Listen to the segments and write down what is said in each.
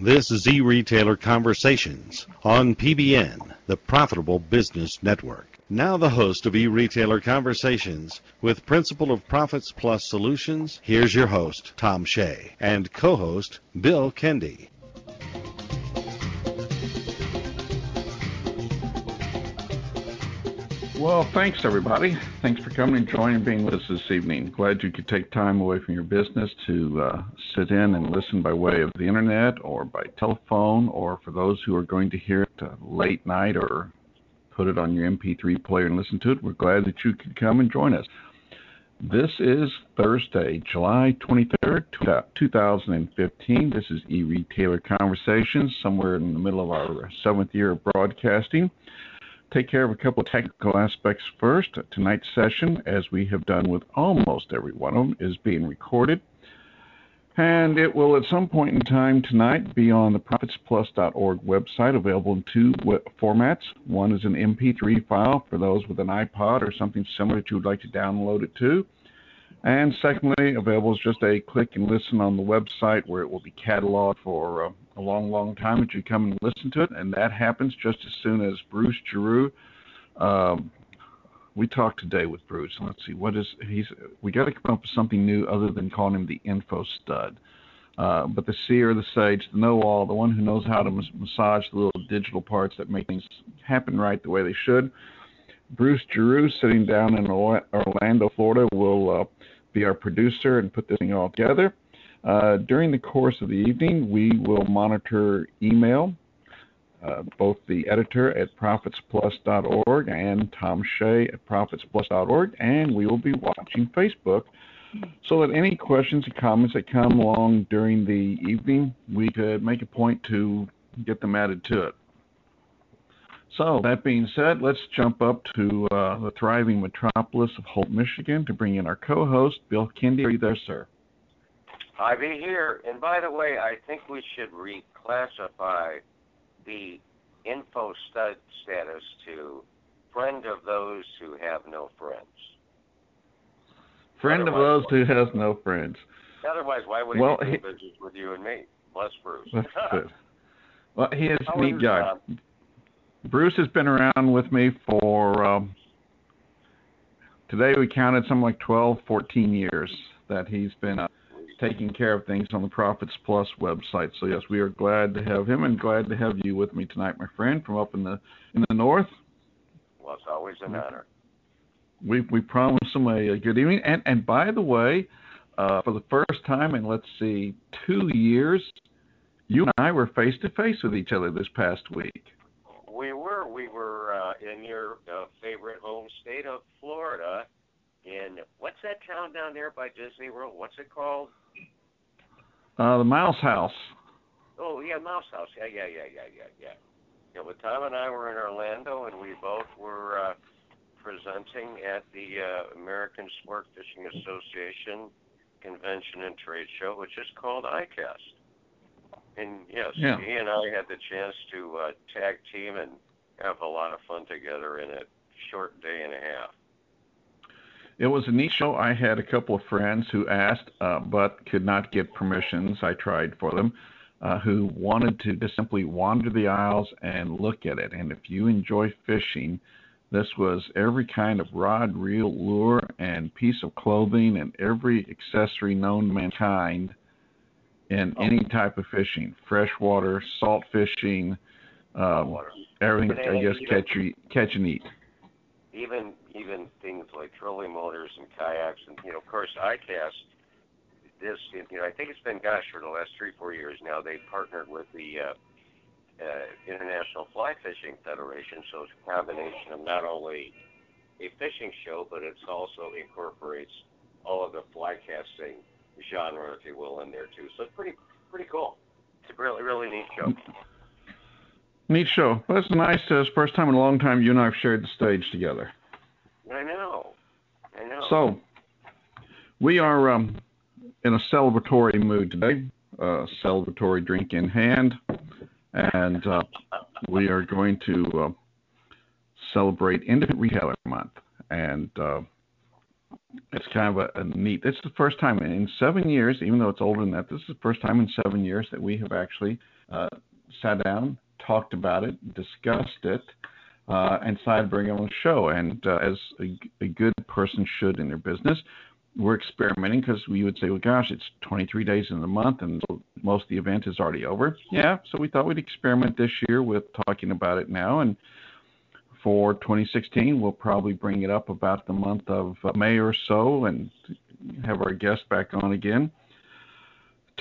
This is e-retailer conversations on PBN, the profitable business network. Now the host of e-retailer conversations with principal of Profits Plus Solutions. Here's your host, Tom Shea, and co-host, Bill Kendi. Well, thanks everybody. Thanks for coming and joining and being with us this evening. Glad you could take time away from your business to uh, sit in and listen by way of the internet or by telephone, or for those who are going to hear it uh, late night or put it on your MP3 player and listen to it. We're glad that you could come and join us. This is Thursday, July 23rd, 2015. This is e-retailer conversations, somewhere in the middle of our seventh year of broadcasting take care of a couple of technical aspects first. Tonight's session, as we have done with almost every one of them, is being recorded. And it will at some point in time tonight be on the profitsplus.org website, available in two formats. One is an MP3 file for those with an iPod or something similar that you would like to download it to. And secondly, available is just a click and listen on the website where it will be cataloged for uh, a long, long time that you come and listen to it. And that happens just as soon as Bruce Giroux. Um, we talked today with Bruce, let's see what is he's. We got to come up with something new other than calling him the info stud. Uh, but the seer, the sage, the know-all, the one who knows how to massage the little digital parts that make things happen right the way they should. Bruce Giroux, sitting down in Orlando, Florida, will uh, be our producer and put this thing all together. Uh, during the course of the evening, we will monitor email, uh, both the editor at profitsplus.org and Tom Shea at profitsplus.org, and we will be watching Facebook so that any questions and comments that come along during the evening, we could make a point to get them added to it. So, that being said, let's jump up to uh, the thriving metropolis of Holt, Michigan to bring in our co host, Bill Kendi. Are you there, sir? I be here. And by the way, I think we should reclassify the info stud status to friend of those who have no friends. Friend otherwise, of those who has no friends. Otherwise, why would well, he do business with you and me? Bless Bruce. Well, he is a neat guy. Bruce has been around with me for um, today we counted something like 12, 14 years that he's been uh, taking care of things on the Profits Plus website. So yes, we are glad to have him and glad to have you with me tonight, my friend, from up in the in the north. Well, it's always an honor. We we promise him a, a good evening. And and by the way, uh, for the first time in let's see two years, you and I were face to face with each other this past week. We were. Uh, in your uh, favorite home state of Florida. In what's that town down there by Disney World? What's it called? Uh, the Mouse House. Oh yeah, Mouse House. Yeah, yeah, yeah, yeah, yeah, yeah. Yeah, but Tom and I were in Orlando, and we both were uh, presenting at the uh, American Sport Fishing Association convention and trade show, which is called ICAST. And yes, yeah. he and I had the chance to uh, tag team and have a lot of fun together in a short day and a half. It was a neat show. I had a couple of friends who asked, uh, but could not get permissions. I tried for them, uh, who wanted to just simply wander the aisles and look at it. And if you enjoy fishing, this was every kind of rod, reel, lure, and piece of clothing, and every accessory known to mankind in oh. any type of fishing, freshwater, salt fishing, um, everything. I guess even, catch catch and eat. Even even things like trolling motors and kayaks, and you know, of course, ICAST. This, you know, I think it's been, gosh, for the last three, four years now. They've partnered with the uh, uh, International Fly Fishing Federation, so it's a combination of not only a fishing show, but it also incorporates all of the fly casting genre, if you will, in there too. So it's pretty pretty cool. It's a really really neat show. Neat show. Well, it's nice. Uh, it's first time in a long time you and I have shared the stage together. I know. I know. So we are um, in a celebratory mood today. Uh, celebratory drink in hand, and uh, we are going to uh, celebrate Independent Retailer Month. And uh, it's kind of a, a neat. It's the first time in seven years, even though it's older than that. This is the first time in seven years that we have actually uh, sat down, talked about it, discussed it, uh, and decided to bring it on the show. And uh, as a, a, good person should in their business, we're experimenting because we would say, well, gosh, it's 23 days in the month and most of the event is already over. Yeah, so we thought we'd experiment this year with talking about it now. And for 2016, we'll probably bring it up about the month of uh, May or so and have our guest back on again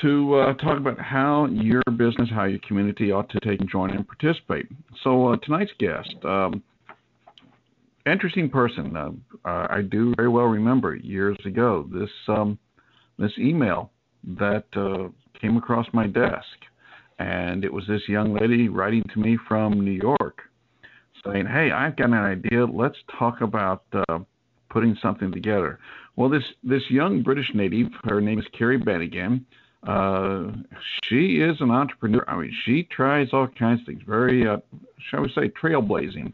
to uh, talk about how your business, how your community ought to take and join and participate. So uh, tonight's guest, um, interesting person. Uh, I do very well remember years ago this um, this email that uh, came across my desk, and it was this young lady writing to me from New York, saying, "Hey, I've got an idea. Let's talk about." Uh, putting something together. Well, this this young British native, her name is Carrie Bannigan. Uh, she is an entrepreneur. I mean, she tries all kinds of things. Very, uh, shall we say, trailblazing.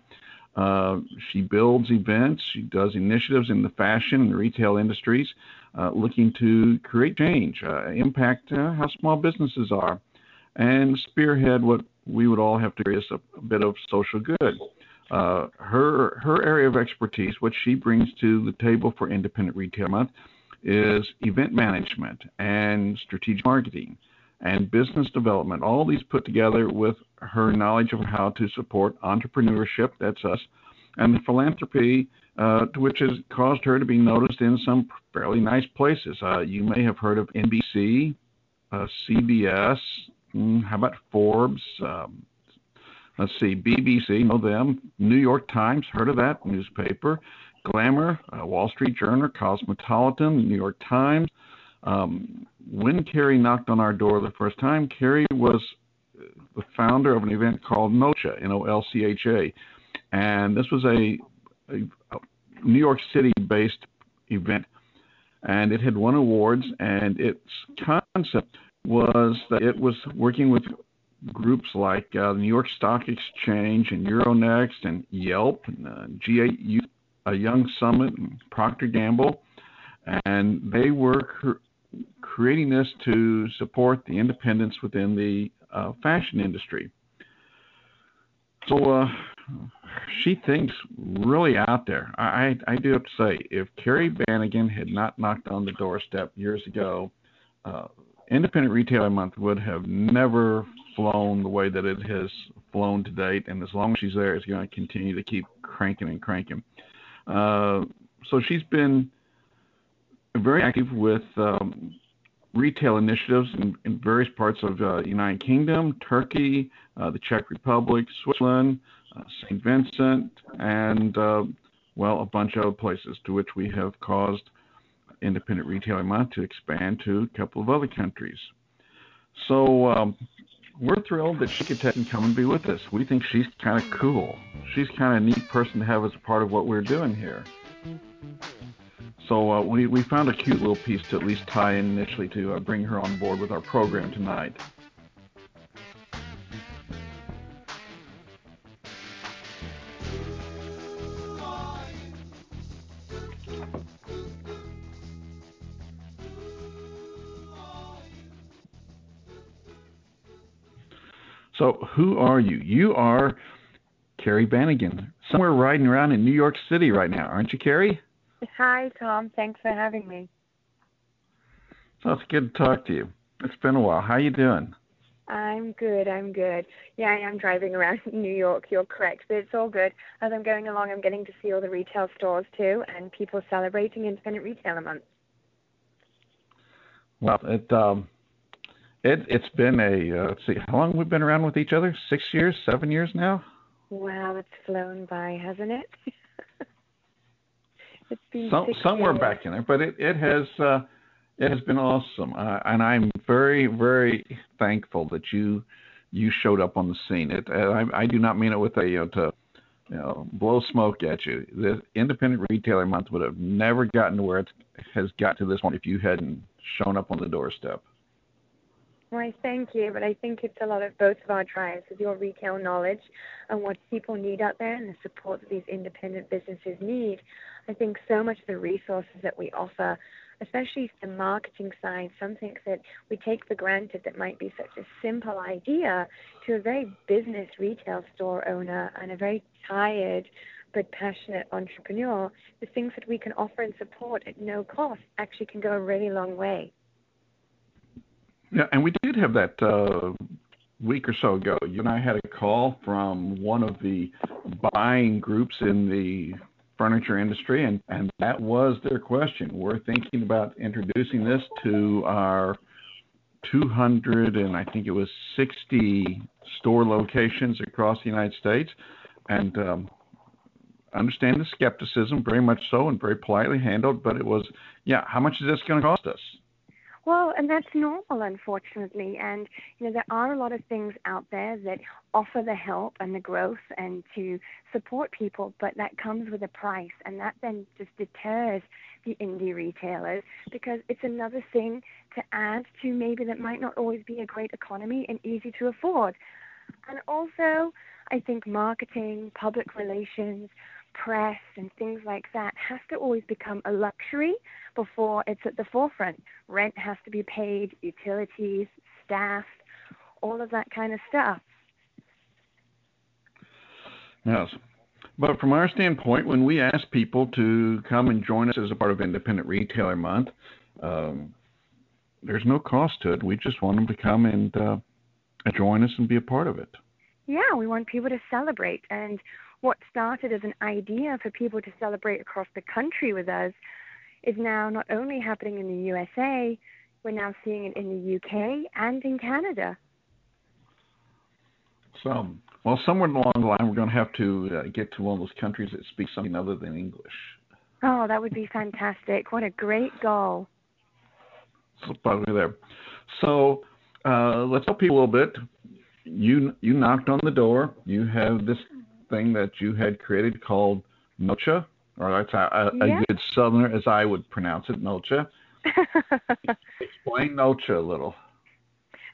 Uh, she builds events. She does initiatives in the fashion and retail industries, uh, looking to create change, uh, impact uh, how small businesses are, and spearhead what we would all have to agree is a, bit of social good. Her her area of expertise, what she brings to the table for Independent Retail Month, is event management and strategic marketing and business development, all these put together with her knowledge of how to support entrepreneurship, that's us, and the philanthropy, uh, which has caused her to be noticed in some fairly nice places. Uh, you may have heard of NBC, uh, CBS, mm, how about Forbes? Um, let's see, BBC, know them. New York Times, heard of that newspaper. Glamour, uh, Wall Street Journal, Cosmopolitan, New York Times, um, when Carrie knocked on our door the first time, Carrie was the founder of an event called NOLCHA, N-O-L-C-H-A, and this was a, a, a New York City-based event, and it had won awards. And its concept was that it was working with groups like uh, the New York Stock Exchange and Euronext and Yelp and uh, GA, a Young Summit Procter Gamble, and they were creating this to support the independence within the uh, fashion industry. So uh, she thinks really out there. I, I do have to say, if Carrie Bannigan had not knocked on the doorstep years ago, uh, Independent Retailer Month would have never flown the way that it has flown to date. And as long as she's there, it's going to continue to keep cranking and cranking. Uh, so she's been very active with um, retail initiatives in, in, various parts of uh, United Kingdom, Turkey, uh, the Czech Republic, Switzerland, uh, St. Vincent, and uh, well, a bunch of other places to which we have caused Independent Retailer Month to expand to a couple of other countries. So um, we're thrilled that she could take and come and be with us. We think she's kind of cool. She's kind of a neat person to have as a part of what we're doing here. So uh, we, we found a cute little piece to at least tie in initially to uh, bring her on board with our program tonight. So who are you? You are Carrie Bannigan, somewhere riding around in New York City right now, aren't you, Carrie? Hi, Tom. Thanks for having me. Well, it's good to talk to you. It's been a while. How you doing? I'm good. I'm good. Yeah, I am driving around New York. You're correct, but it's all good. As I'm going along, I'm getting to see all the retail stores too, and people celebrating Independent Retailer Month. Well, it um, it it's been a uh, let's see, how long we've we been around with each other? Six years, seven years now. Wow, it's flown by, hasn't it? It's been Some, somewhere years. back in there, but it it has uh, it has been awesome, uh, and I'm very very thankful that you you showed up on the scene. It I, I do not mean it with a you know to you know blow smoke at you. The Independent Retailer Month would have never gotten to where it has got to this point if you hadn't shown up on the doorstep. Why, thank you. But I think it's a lot of both of our drives with your retail knowledge and what people need out there and the support that these independent businesses need. I think so much of the resources that we offer, especially the marketing side, something that we take for granted that might be such a simple idea to a very business retail store owner and a very tired but passionate entrepreneur, the things that we can offer and support at no cost actually can go a really long way. Yeah, and we did have that uh, week or so ago. You and I had a call from one of the buying groups in the furniture industry, and, and that was their question. We're thinking about introducing this to our 200 and I think it was 60 store locations across the United States, and um, understand the skepticism, very much so, and very politely handled. But it was, yeah, how much is this going to cost us? Well, and that's normal, unfortunately. And, you know, there are a lot of things out there that offer the help and the growth and to support people, but that comes with a price. And that then just deters the indie retailers because it's another thing to add to maybe that might not always be a great economy and easy to afford. And also, I think marketing, public relations, press and things like that has to always become a luxury before it's at the forefront. Rent has to be paid, utilities, staff, all of that kind of stuff. Yes. But from our standpoint, when we ask people to come and join us as a part of Independent Retailer Month, um, there's no cost to it. We just want them to come and uh, join us and be a part of it. Yeah, we want people to celebrate. And what started as an idea for people to celebrate across the country with us is now not only happening in the USA, we're now seeing it in the UK and in Canada. So, well, somewhere along the line, we're going to have to uh, get to one of those countries that speak something other than English. Oh, that would be fantastic. What a great goal. So, probably there. So, uh, let's tell people a little bit. You you knocked on the door. You have this thing that you had created called Nocha, or that's a, a, yeah. a good Southerner as I would pronounce it, Nocha. Explain Nocha a little.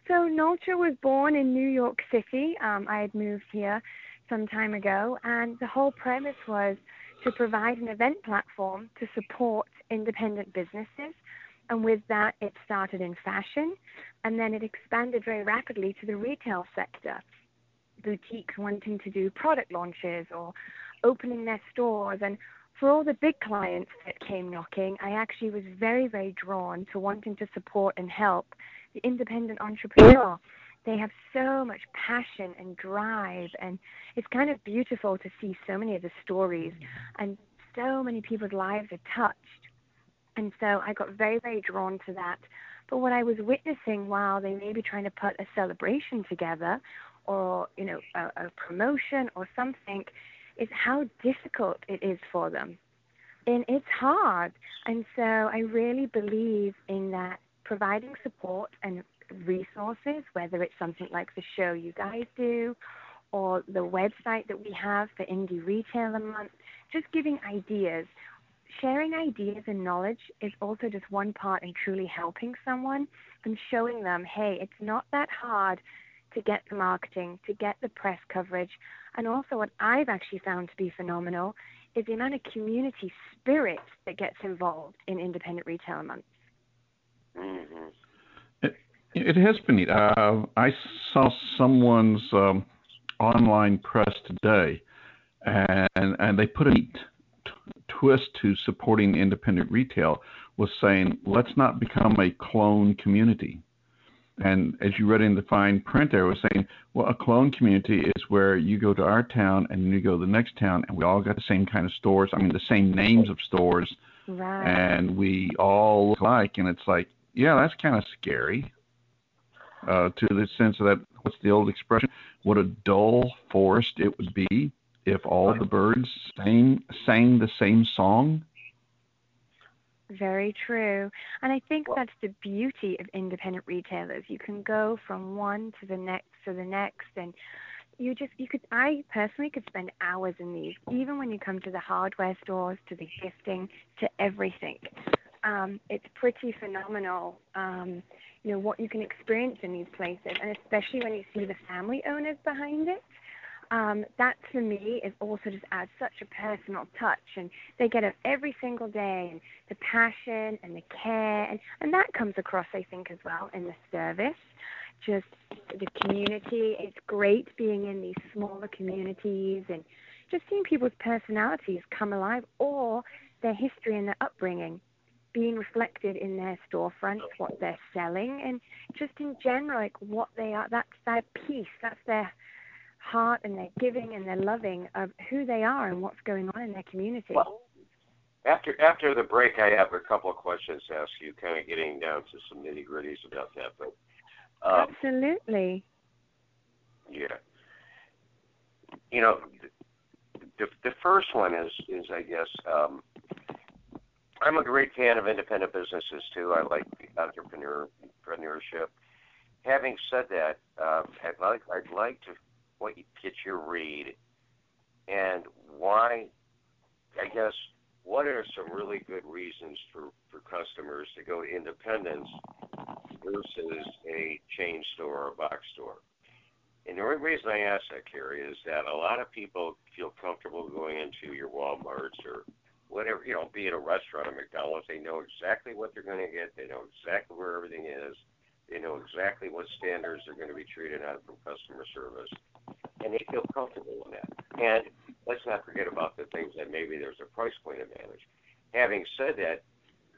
So Nolcha was born in New York City. Um, I had moved here some time ago, and the whole premise was to provide an event platform to support independent businesses. And with that, it started in fashion, and then it expanded very rapidly to the retail sector boutiques wanting to do product launches or opening their stores. And for all the big clients that came knocking, I actually was very, very drawn to wanting to support and help the independent entrepreneur. They have so much passion and drive, and it's kind of beautiful to see so many of the stories and so many people's lives are touched. And so I got very, very drawn to that. But what I was witnessing while they may be trying to put a celebration together or you know a, a promotion or something is how difficult it is for them. And it's hard. And so i really believe in that providing support and resources whether it's something like the show you guys do or the website that we have for indie retailer month just giving ideas. Sharing ideas and knowledge is also just one part in truly helping someone and showing them hey it's not that hard to get the marketing, to get the press coverage. And also, what I've actually found to be phenomenal is the amount of community spirit that gets involved in Independent Retailer Month. Mm-hmm. It, it has been neat. Uh, I saw someone's um, online press today, and and they put a neat t- twist to supporting independent retail was saying, let's not become a clone community. And as you read in the fine print there, was saying, well, a clone community is where you go to our town and then you go to the next town, and we all got the same kind of stores. I mean, the same names of stores, right. and we all look alike. And it's like, yeah, that's kind of scary. Uh, to the sense of that, what's the old expression? What a dull forest it would be if all the birds sang sang the same song. Very true. And I think that's the beauty of independent retailers. You can go from one to the next to the next and you just you could I personally could spend hours in these, even when you come to the hardware stores, to the gifting, to everything. um, it's pretty phenomenal. Um, you know what you can experience in these places, and especially when you see the family owners behind it. Um, that to me is also just adds such a personal touch, and they get up every single day, and the passion and the care, and and that comes across, I think, as well in the service. Just the community. It's great being in these smaller communities and just seeing people's personalities come alive or their history and their upbringing being reflected in their storefronts, what they're selling, and just in general, like what they are. That's their piece. That's their heart and their giving and their loving of who they are and what's going on in their community. Well, after after the break, I have a couple of questions to ask you, kind of getting down to some nitty gritties about that. But um, absolutely, yeah. You know, the the first one is is I guess um, I'm a great fan of independent businesses too. I like entrepreneur entrepreneurship. Having said that, uh, I'd like I'd like to what you get your read and why. I guess what are some really good reasons for for customers to go to independence versus a chain store or a box store? And the only reason I ask that, Carrie, is that a lot of people feel comfortable going into your WalMarts or whatever, you know, be it a restaurant or McDonald's, they know exactly what they're going to get. They know exactly where everything is. They know exactly what standards they're going to be treated on from customer service. And they feel comfortable in that. And let's not forget about the things that maybe there's a price point advantage. Having said that,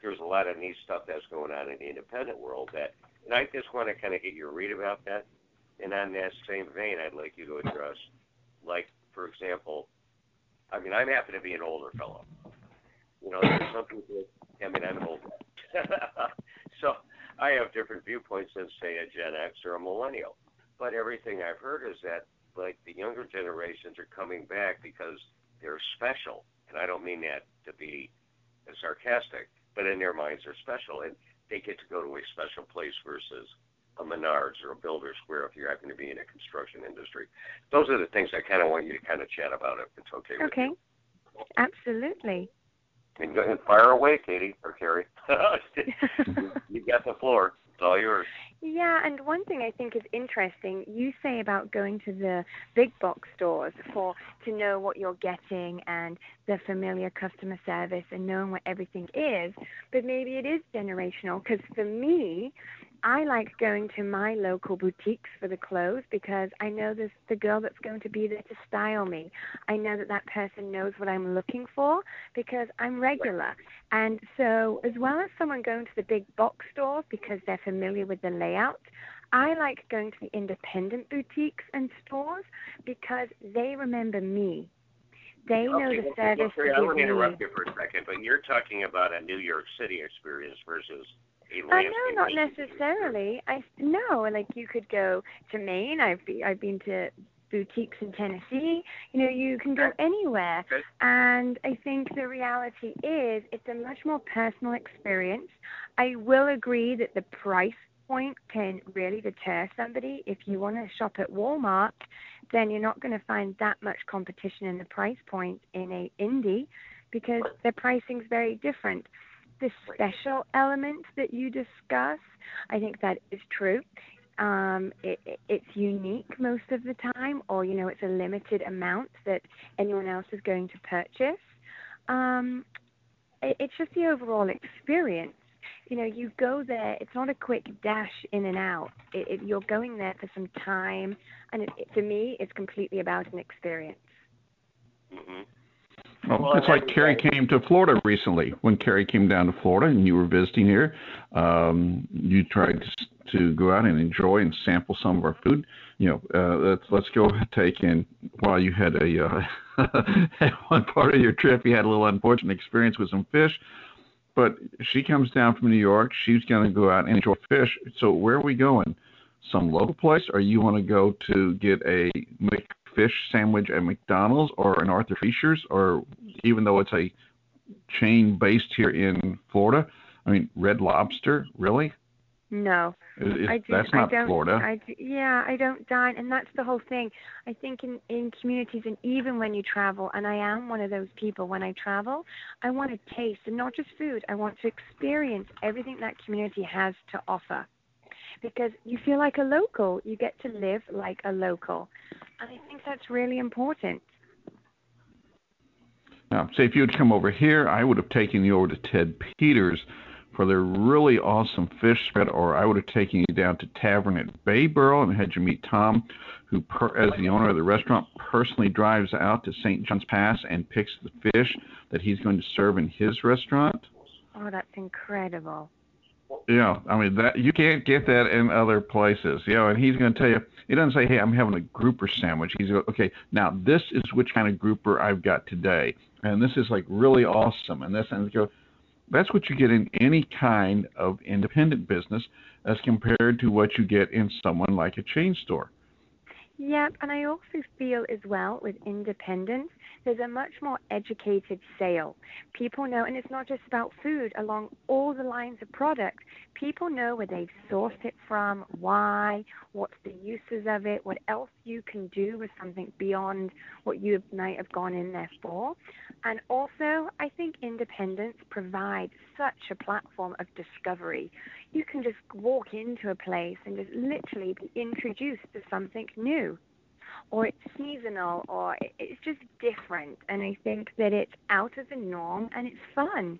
there's a lot of neat stuff that's going on in the independent world that, and I just want to kind of get your read about that. And on that same vein, I'd like you to address, like, for example, I mean, I happen to be an older fellow. You know, there's some people. I mean, I'm old. so I have different viewpoints than say a Gen X or a millennial. But everything I've heard is that like the younger generations are coming back because they're special, and I don't mean that to be sarcastic, but in their minds they're special, and they get to go to a special place versus a Menards or a Builder Square if you happen to be in a construction industry. Those are the things I kind of want you to kind of chat about if it's okay, okay. Absolutely. And, and fire away, Katie or Carrie. you got the floor. It's all yours. Yeah, and one thing I think is interesting, you say about going to the big box stores for to know what you're getting and the familiar customer service and knowing what everything is, but maybe it is generational because for me, I like going to my local boutiques for the clothes because I know there's the girl that's going to be there to style me. I know that that person knows what I'm looking for because I'm regular. And so, as well as someone going to the big box stores because they're familiar with the layout, I like going to the independent boutiques and stores because they remember me. They know the well, service. Well, I want to interrupt you for a second, but you're talking about a New York City experience versus uh, no, not necessarily. I no, like you could go to Maine. I've be, I've been to boutiques in Tennessee. You know, you can go anywhere. And I think the reality is it's a much more personal experience. I will agree that the price point can really deter somebody. If you want to shop at Walmart, then you're not going to find that much competition in the price point in a indie because their pricing is very different the special element that you discuss, I think that is true. Um, it, it's unique most of the time, or you know, it's a limited amount that anyone else is going to purchase. Um, it, it's just the overall experience. You know, you go there. It's not a quick dash in and out. It, you're going there for some time, and to me, it's completely about an experience. Mm-hmm. Well, it's like Carrie came to Florida recently. When Carrie came down to Florida and you were visiting here, um, you tried to go out and enjoy and sample some of our food. You know, uh, let's let's go take in while you had a uh, one part of your trip, you had a little unfortunate experience with some fish. But she comes down from New York. She's going to go out and enjoy fish. So where are we going? Some local place, or you want to go to get a fish sandwich at McDonald's or an Arthur Treacher's, or even though it's a chain based here in Florida. I mean, Red Lobster, really? No, Is- I do, that's I not don't, Florida. I do, yeah, I don't dine, and that's the whole thing. I think in in communities, and even when you travel, and I am one of those people. When I travel, I want to taste, and not just food. I want to experience everything that community has to offer, because you feel like a local. You get to live like a local, and I think that's really important. Now, say if you had come over here, I would have taken you over to Ted Peters for their really awesome fish spread, or I would have taken you down to Tavern at Bayboro and had you meet Tom, who, per, as the owner of the restaurant, personally drives out to St. John's Pass and picks the fish that he's going to serve in his restaurant. Oh, that's incredible. Yeah, I mean that you can't get that in other places. You know, and he's going to tell you. He doesn't say, "Hey, I'm having a grouper sandwich." He's going, "Okay, now this is which kind of grouper I've got today, and this is like really awesome." And this and go, that's what you get in any kind of independent business, as compared to what you get in someone like a chain store. Yep, and I also feel as well with independence, there's a much more educated sale. People know, and it's not just about food, along all the lines of product, people know where they've sourced it from, why, what's the uses of it, what else you can do with something beyond what you might have gone in there for. And also, I think independence provides such a platform of discovery. You can just walk into a place and just literally be introduced to something new or it's seasonal or it's just different and i think that it's out of the norm and it's fun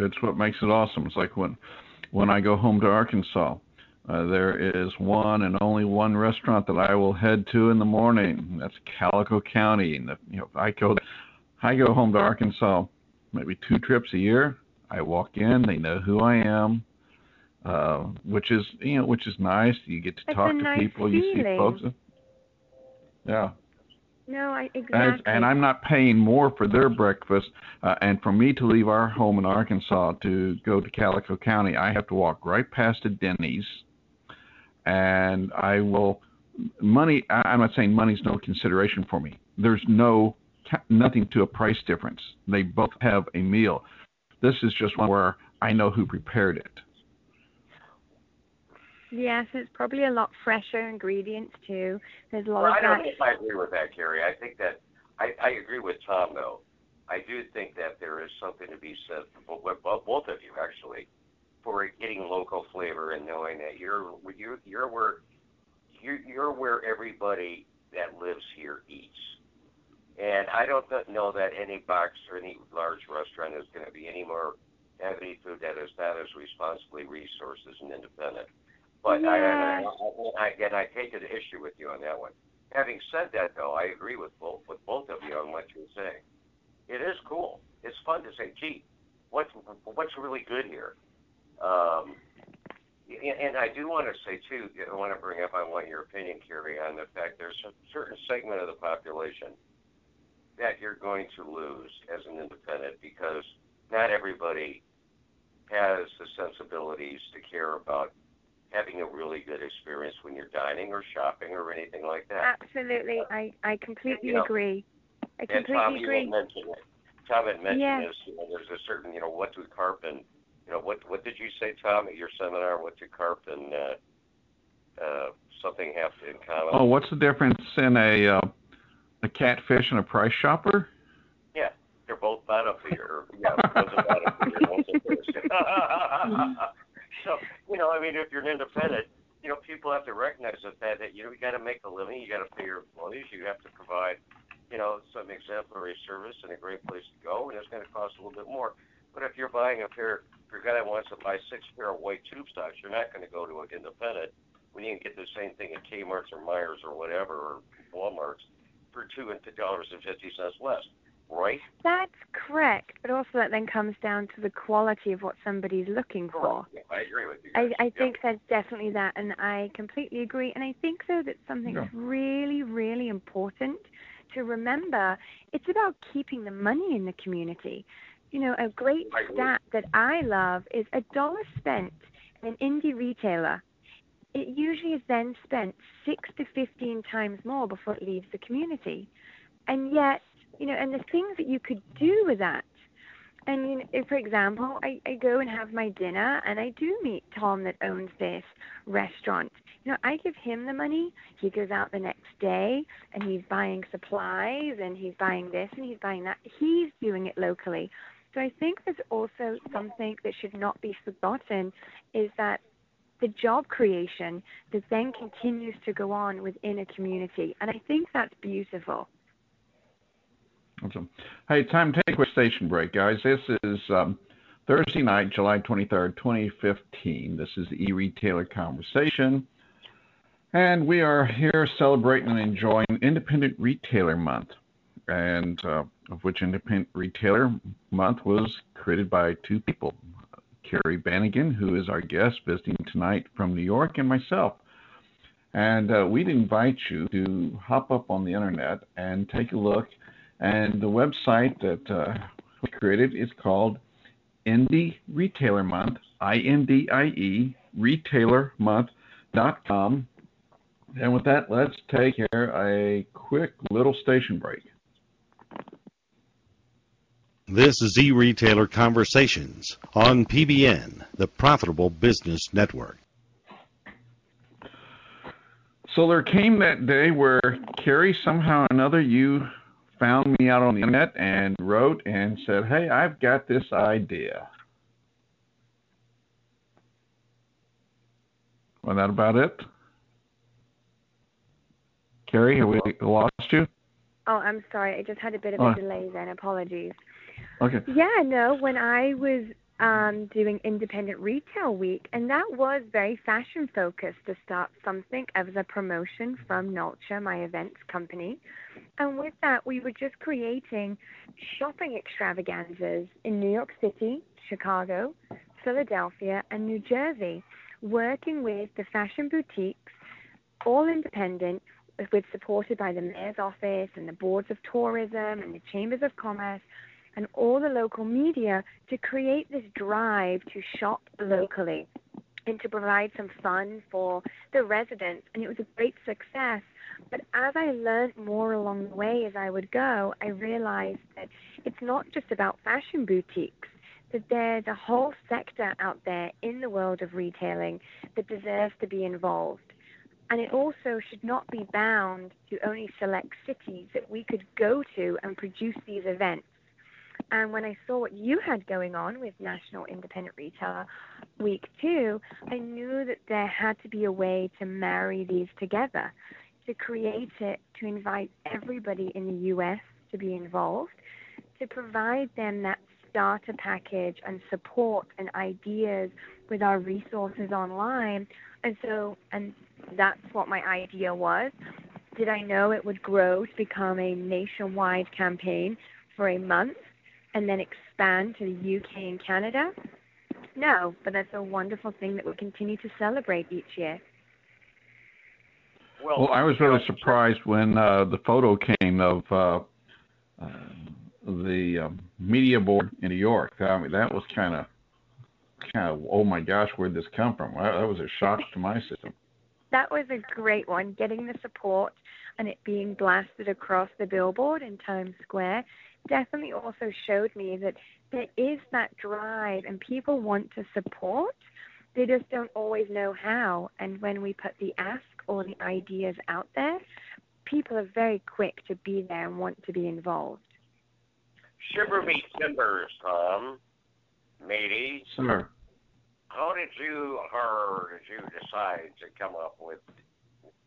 It's what makes it awesome. It's like when when I go home to Arkansas, uh, there is one and only one restaurant that I will head to in the morning. That's Calico County. And the, you know, I go I go home to Arkansas maybe two trips a year. I walk in, they know who I am. Uh, which is you know which is nice. You get to It's talk to nice people. You see folks. Yeah. no i And, exactly and I'm not paying more for their breakfast. Uh, and for me to leave our home in Arkansas to go to Calico County, I have to walk right past a Denny's, and I will money. I- I'm not saying money's no consideration for me. There's no nothing to a price difference. They both have a meal. This is just one where I know who prepared it. yes it's probably a lot fresher ingredients too there's a lot Well, of I don't that know I agree with that, Carrie. I think that I, I agree with Tom though. I do think that there is something to be said for both, both both of you actually for getting local flavor and knowing that you're you're you're where you're, you're where everybody that lives here eats. And I don't know that any box or any large restaurant is going to be any more have any food that is not as responsibly resourced as an independent. But I, I, I, I, again, I take an issue with you on that one. Having said that, though, I agree with both with both of you on what you're saying. It is cool. It's fun to say, "Gee, what's what's really good here?" Um, and, and I do want to say too. I want to bring up. I want your opinion, Carrie, on the fact there's a certain segment of the population that you're going to lose as an independent because not everybody has the sensibilities to care about having a really good experience when you're dining or shopping or anything like that. absolutely i i completely You know, agree i And Tom, completely you agree had mentioned it. Tom had mentioned Yeah. this. You know, there's a certain, you know, what do carp and, you know, what what did you say, Tom, at your seminar? What do carp and uh, uh, something have in common? Oh, what's the difference in a uh, a catfish and a price shopper? Yeah, they're both bottom feeder. Yeah, one's a bottom feeder, one's a first. so, you know, I mean, if you're an independent, you know, people have to recognize the fact that, you know, you got to make a living, you got to pay your employees, you have to provide, you know, some exemplary service and a great place to go, and it's going to cost a little bit more. But if you're buying a pair, if you're a guy wants to buy six pair of white tube socks, you're not going to go to an independent when you can get the same thing at Kmart's or Meijer or whatever, or Walmart's for two and dollars and fifty cents less, right? that's correct but also that then comes down to the quality of what somebody's looking for Yeah, I agree with you. I, guys. I Yeah. think there's definitely that, and I completely agree. And I think though that something Yeah. really, really important to remember. It's about keeping the money in the community. You know, a great stat that I love is a dollar spent in an indie retailer. It usually is then spent six to fifteen times more before it leaves the community. And yet, you know, and the things that you could do with that And you know, for example, I, I go and have my dinner, and I do meet Tom that owns this restaurant. You know, I give him the money. He goes out the next day, and he's buying supplies, and he's buying this, and he's buying that. He's doing it locally. So I think there's also something that should not be forgotten is that the job creation that then continues to go on within a community. And I think that's beautiful. Awesome. Hey, time to take a station break, guys. This is um, Thursday night, July 23rd, 2015. This is the e-retailer conversation. And we are here celebrating and enjoying Independent Retailer Month, and uh, of which Independent Retailer Month was created by two people, Carrie Bannigan, who is our guest visiting tonight from New York, and myself. And uh, we'd invite you to hop up on the internet and take a look. And the website that uh, we created is called Indie Retailer Month, I N D I E, retailermonth.com. And with that, let's take here a quick little station break. This is e-retailer conversations on PBN, the profitable business network. So there came that day where Carrie somehow or another you found me out on the internet and wrote and said, "Hey, I've got this idea." Was that about it? Carrie, have we lost you? Oh, I'm sorry. I just had a bit of a uh. delay then. Apologies. Okay. Yeah, no, when I was um, doing Independent Retail Week, and that was very fashion focused to start something as a promotion from Nolcha, my events company. And with that, we were just creating shopping extravaganzas in New York City, Chicago, Philadelphia, and New Jersey, working with the fashion boutiques, all independent, with supported by the mayor's office and the boards of tourism and the chambers of commerce and all the local media to create this drive to shop locally and to provide some fun for the residents. And it was a great success. But as I learned more along the way as I would go, I realized that it's not just about fashion boutiques, that there's a whole sector out there in the world of retailing that deserves to be involved. And it also should not be bound to only select cities that we could go to and produce these events. And when I saw what you had going on with National Independent Retailer Week 2, I knew that there had to be a way to marry these together, to create it, to invite everybody in the U.S. to be involved, to provide them that starter package and support and ideas with our resources online. And so, and that's what my idea was. Did I know it would grow to become a nationwide campaign for a month and then expand to the UK and Canada? No, but that's a wonderful thing that we continue to celebrate each year. Well, I was really surprised when uh, the photo came of uh, uh, the um, media board in New York. I mean, that was kind of, kind of, oh my gosh, where'd this come from? That that was a shock to my system. That was a great one, getting the support and it being blasted across the billboard in Times Square definitely also showed me that there is that drive and people want to support. They just don't always know how. And when we put the ask or the ideas out there, people are very quick to be there and want to be involved. Shiver me timbers, Tom. Matey, Sir. how did you or did you decide to come up with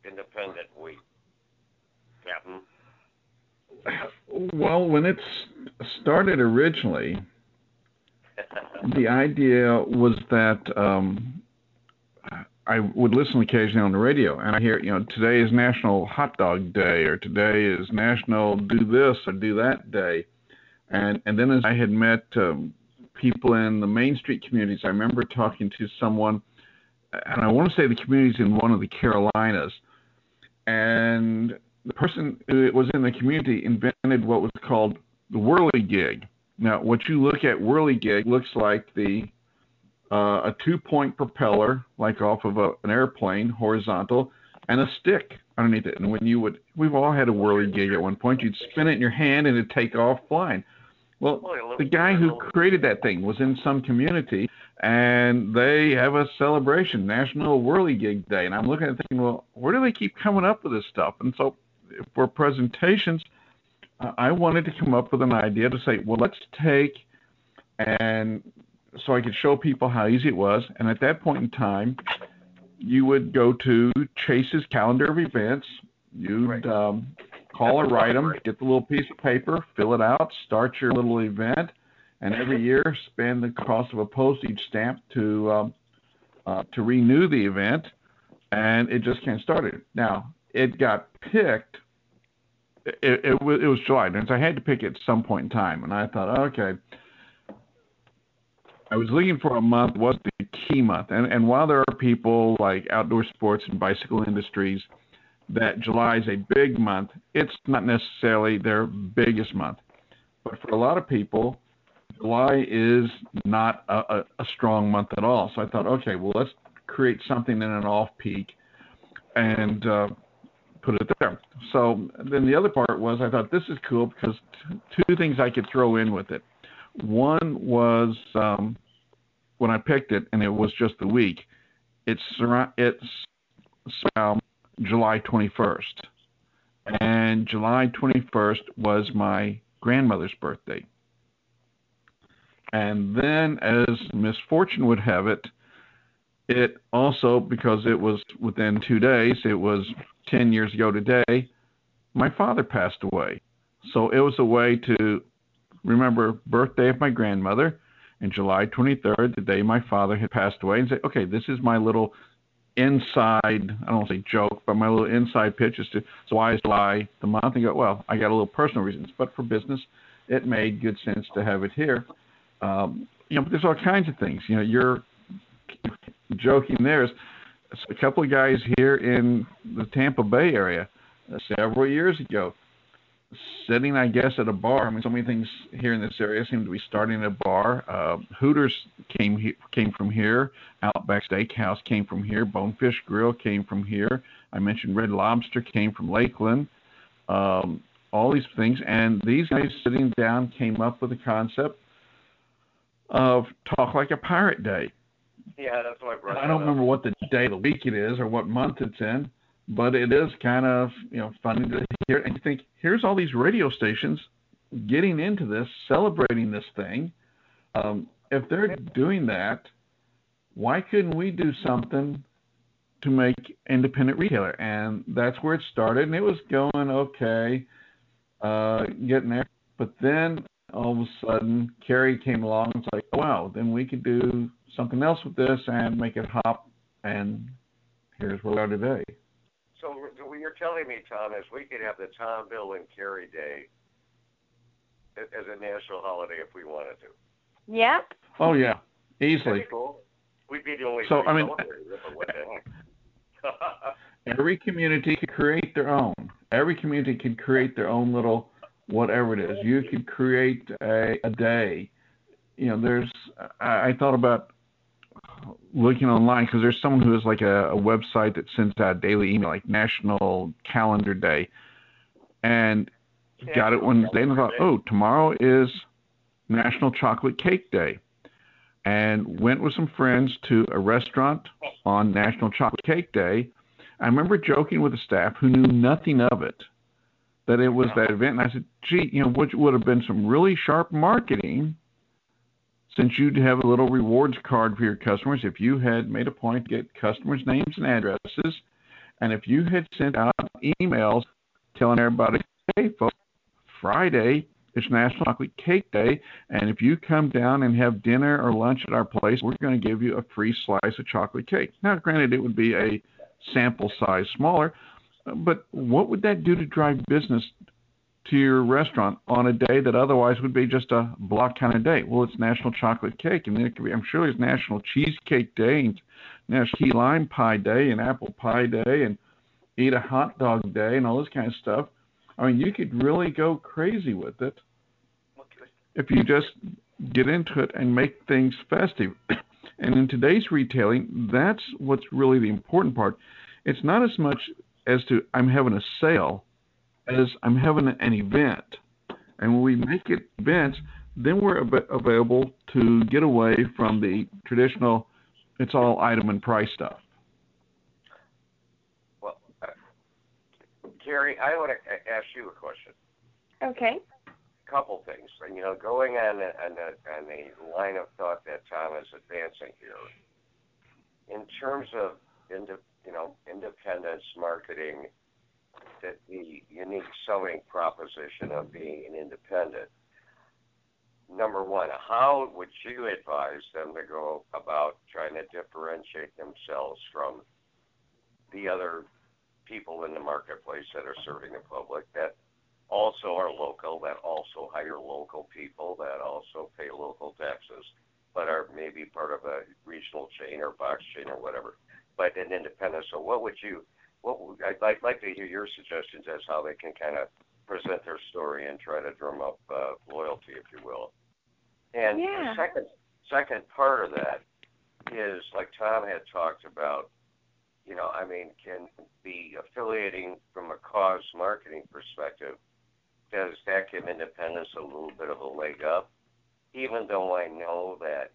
Independent Week, Captain? Well, when it started originally, the idea was that um, I would listen occasionally on the radio, and I hear, you know, today is National Hot Dog Day, or today is National Do This or Do That Day, and and then as I had met um, people in the Main Street communities, I remember talking to someone, and I want to say the communities in one of the Carolinas, and the person who was in the community invented what was called the whirligig. Now, what you look at whirligig looks like the uh, a two-point propeller, like off of a, an airplane, horizontal, and a stick underneath it. And when you would, we've all had a whirligig at one point. You'd spin it in your hand and it'd take off flying. Well, the guy who created that thing was in some community, and they have a celebration, National Whirligig Day, and I'm looking at thinking, well, where do they keep coming up with this stuff? And so, for presentations, I wanted to come up with an idea to say, well, let's take and so I could show people how easy it was. And at that point in time, you would go to Chase's calendar of events. You'd Right. um, call or write them, get the little piece of paper, fill it out, start your little event, and every year spend the cost of a postage stamp to um, uh, to renew the event. And it just kind of started. Now it got picked. It, it, was, it was July, and so I had to pick it at some point in time. And I thought, okay, I was looking for a month was the key month, and and while there are people like outdoor sports and bicycle industries that July is a big month, it's not necessarily their biggest month. But for a lot of people, July is not a, a, a strong month at all. So I thought, okay, well let's create something in an off peak and uh, put it there. So then the other part was I thought this is cool because two things I could throw in with it. One was um, when I picked it, and it was just the week. It's it's um, July 21st, and July 21st was my grandmother's birthday. And then, as misfortune would have it, it also because it was within two days, it was 10 years ago today, my father passed away. So it was a way to remember birthday of my grandmother and July 23rd, the day my father had passed away, and say, okay, this is my little inside, I don't want to say joke, but my little inside pitch is to, so why is July the month? And go, well, I got a little personal reasons, but for business, it made good sense to have it here. Um, you know, but there's all kinds of things. You know, you're joking there. Is a couple of guys here in the Tampa Bay area uh, several years ago sitting, I guess, at a bar. I mean, so many things here in this area seem to be starting at a bar. Uh, Hooters came he- came from here. Outback Steakhouse came from here. Bonefish Grill came from here. I mentioned Red Lobster came from Lakeland. Um, all these things, and these guys sitting down came up with the concept of Talk Like a Pirate Day. Yeah, that's why I brought. I don't remember what the day of the week it is or what month it's in but it is kind of you know funny to hear and you think here's all these radio stations getting into this, celebrating this thing. Um, if they're doing that, why couldn't we do something to make independent retailer? And that's where it started, and it was going okay, uh, getting there. But then all of a sudden, Kerry came along and it's like, oh, wow, then we could do something else with this and make it hop. And here's where we are today. So what you're telling me, Tom, is we could have the Tom, Bill, and Kerry Day as a national holiday if we wanted to. Yep. Oh yeah, easily. be cool. We'd be the only. So, I mean- celebrating it, but what the heck? Every community could create their own. Every community could create their own little whatever it is. You could create a, a day. You know, there's. I, I thought about looking online because there's someone who has like a, a website that sends out daily email, like National Calendar Day, and got it one day and I thought, oh, tomorrow is National Chocolate Cake Day. And went with some friends to a restaurant on National Chocolate Cake Day. I remember joking with the staff who knew nothing of it that it was that event. And I said, gee, you know, which would have been some really sharp marketing since you'd have a little rewards card for your customers if you had made a point to get customers' names and addresses. And if you had sent out emails telling everybody, hey, folks, Friday is National Chocolate Cake Day, and if you come down and have dinner or lunch at our place, we're going to give you a free slice of chocolate cake. Now, granted, it would be a sample size smaller, but what would that do to drive business to your restaurant on a day that otherwise would be just a block kind of day? Well, it's National Chocolate Cake, and then it could be, I'm sure there's National Cheesecake Day and National Key Lime Pie Day and Apple Pie Day and Eat a Hot Dog Day and all this kind of stuff. I mean, you could really go crazy with it if you just get into it and make things festive. And in today's retailing, that's what's really the important part. It's not as much as to I'm having a sale as I'm having an event. And when we make it events, then we're av- available to get away from the traditional it's all item and price stuff. Well, uh, Kerry, I want to ask you a question. Okay. A Couple things. And, You know, going on a, on, a, on a line of thought that Tom is advancing here, in terms of indi- you know independence marketing, that the unique selling proposition of being an independent. Number one, how would you advise them to go about trying to differentiate themselves from the other people in the marketplace that are serving the public that also are local, that also hire local people, that also pay local taxes, but are maybe part of a regional chain or box chain or whatever, but an independent. So what would you, what would, I'd, I'd like to hear your suggestions as how they can kind of present their story and try to drum up uh, loyalty, if you will. And Yeah. the second, second part of that is like Tom had talked about, you know, I mean, can be affiliating from a cause marketing perspective, does that give independence a little bit of a leg up? Even though I know that,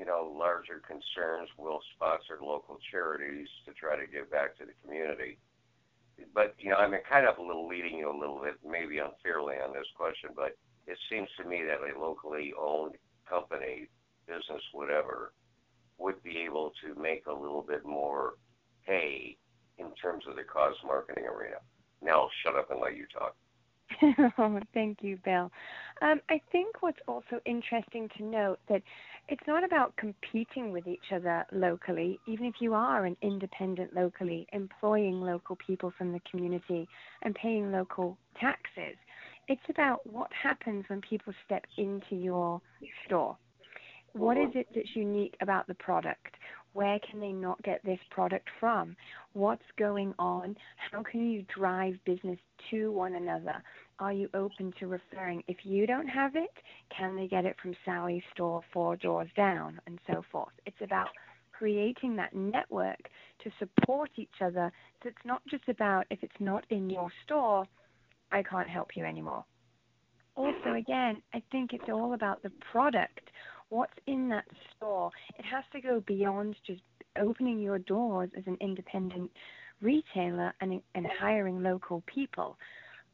you know, larger concerns will sponsor local charities to try to give back to the community. But, you know, I'm kind of a little leading you a little bit, maybe unfairly on this question, but it seems to me that a locally owned company, business, whatever, would be able to make a little bit more hay in terms of the cause marketing arena. Now I'll shut up and let you talk. oh, thank you, Bill. Um, I think what's also interesting to note that it's not about competing with each other locally, even if you are an independent locally, employing local people from the community and paying local taxes. It's about what happens when people step into your store. What is it that's unique about the product? Where can they not get this product from? What's going on? How can you drive business to one another? Are you open to referring? If you don't have it, can they get it from Sally's store four doors down and so forth? It's about creating that network to support each other. So it's not just about if it's not in your store, I can't help you anymore. Also, again, I think it's all about the product. What's in that store? It has to go beyond just opening your doors as an independent retailer and, and hiring local people.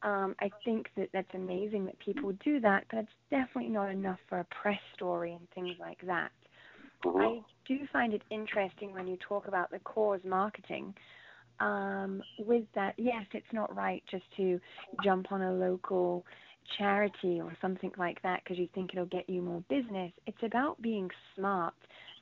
Um, I think that that's amazing that people do that, but it's definitely not enough for a press story and things like that. I do find it interesting when you talk about the cause marketing. Um, with that, yes, it's not right just to jump on a local charity or something like that because you think it'll get you more business. It's about being smart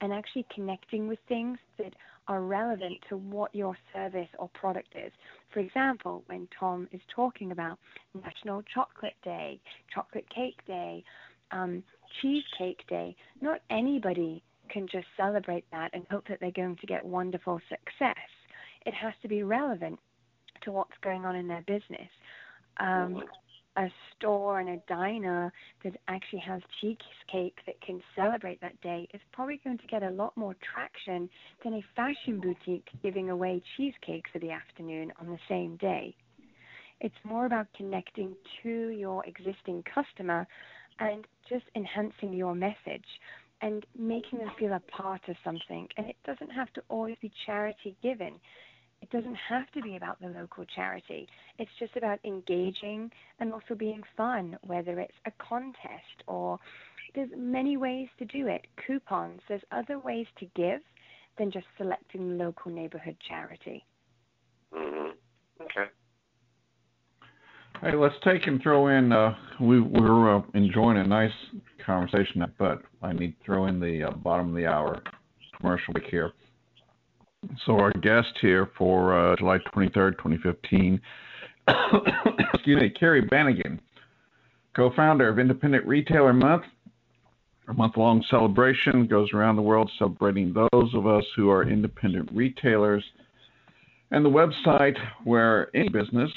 and actually connecting with things that are relevant to what your service or product is. For example, when Tom is talking about National Chocolate Day, Chocolate Cake Day, um, Cheesecake Day, not anybody can just celebrate that and hope that they're going to get wonderful success. It has to be relevant to what's going on in their business. Um, a store and a diner that actually has cheesecake that can celebrate that day is probably going to get a lot more traction than a fashion boutique giving away cheesecake for the afternoon on the same day. It's more about connecting to your existing customer and just enhancing your message and making them feel a part of something. And it doesn't have to always be charity given. It doesn't have to be about the local charity. It's just about engaging and also being fun, whether it's a contest or there's many ways to do it. Coupons, there's other ways to give than just selecting the local neighborhood charity. hmm Okay. Hey, let's take and throw in. Uh, we we're uh, enjoying a nice conversation, but I need to throw in the uh, bottom of the hour commercial break here. So our guest here for uh, July 23rd, 2015, excuse me, Kerry Bannigan, co-founder of Independent Retailer Month, a month-long celebration goes around the world celebrating those of us who are independent retailers, and the website where any business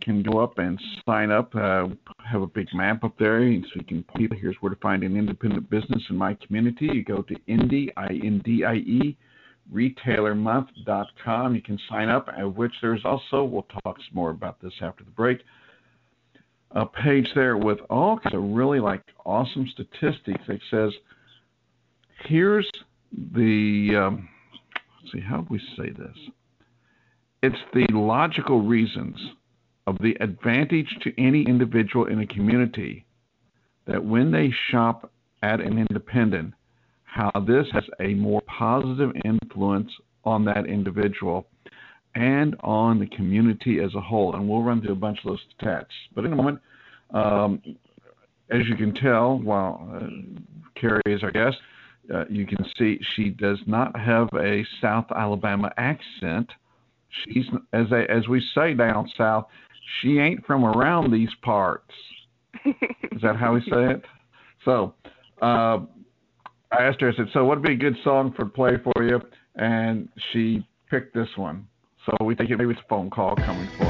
can go up and sign up. Uh, have a big map up there, so you can people. Here's where to find an independent business in my community. You go to Indie, I N D I E, retailermonth.com. You can sign up, at which there's also, we'll talk some more about this after the break, a page there with all kinds of really like awesome statistics. It says, here's the, um, let's see, how do we say this? It's the logical reasons of the advantage to any individual in a community that when they shop at an independent, how this has a more positive influence on that individual and on the community as a whole. And we'll run through a bunch of those stats. But in a moment, um, as you can tell, while uh, Kerry is our guest, uh, you can see she does not have a South Alabama accent. She's as as we say down south, she ain't from around these parts. is that how we say it? So, uh, I asked her. I said, "So, what would be a good song for play for you?" And she picked this one. So we think it maybe it's a phone call coming for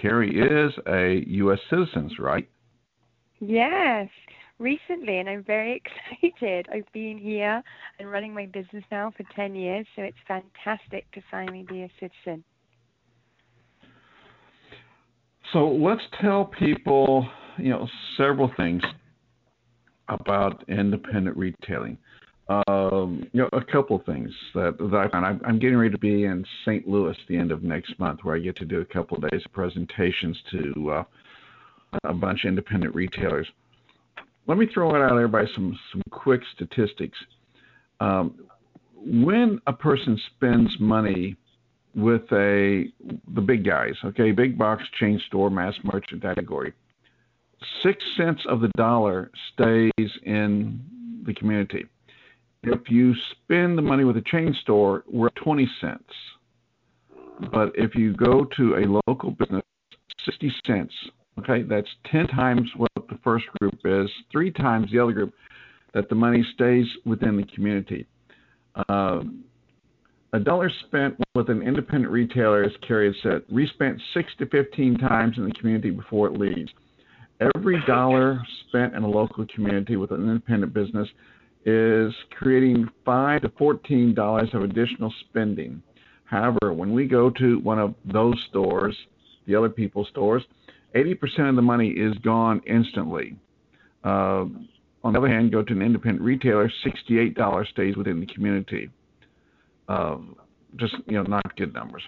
Kerry is a U.S. citizen, right? Yes, recently, and I'm very excited. I've been here and running my business now for 10 years, so it's fantastic to finally be a citizen. So let's tell people, you know, several things about independent retailing. Um, you know, a couple of things that, that I found. I'm, I'm, getting ready to be in St. Louis the end of next month, where I get to do a couple of days of presentations to uh, a bunch of independent retailers. Let me throw it out there by some some quick statistics. Um, when a person spends money with a the big guys, okay, big box chain store, mass merchant category, six cents of the dollar stays in the community if you spend the money with a chain store, we're at 20 cents. But if you go to a local business, 60 cents. Okay, that's 10 times what the first group is, three times the other group, that the money stays within the community. Uh, a dollar spent with an independent retailer, as Kerry said, respent six to 15 times in the community before it leaves. Every dollar spent in a local community with an independent business is creating five to fourteen dollars of additional spending. However, when we go to one of those stores, the other people's stores, 80% of the money is gone instantly. Uh, on the other hand, go to an independent retailer, $68 stays within the community. Uh, just you know, not good numbers.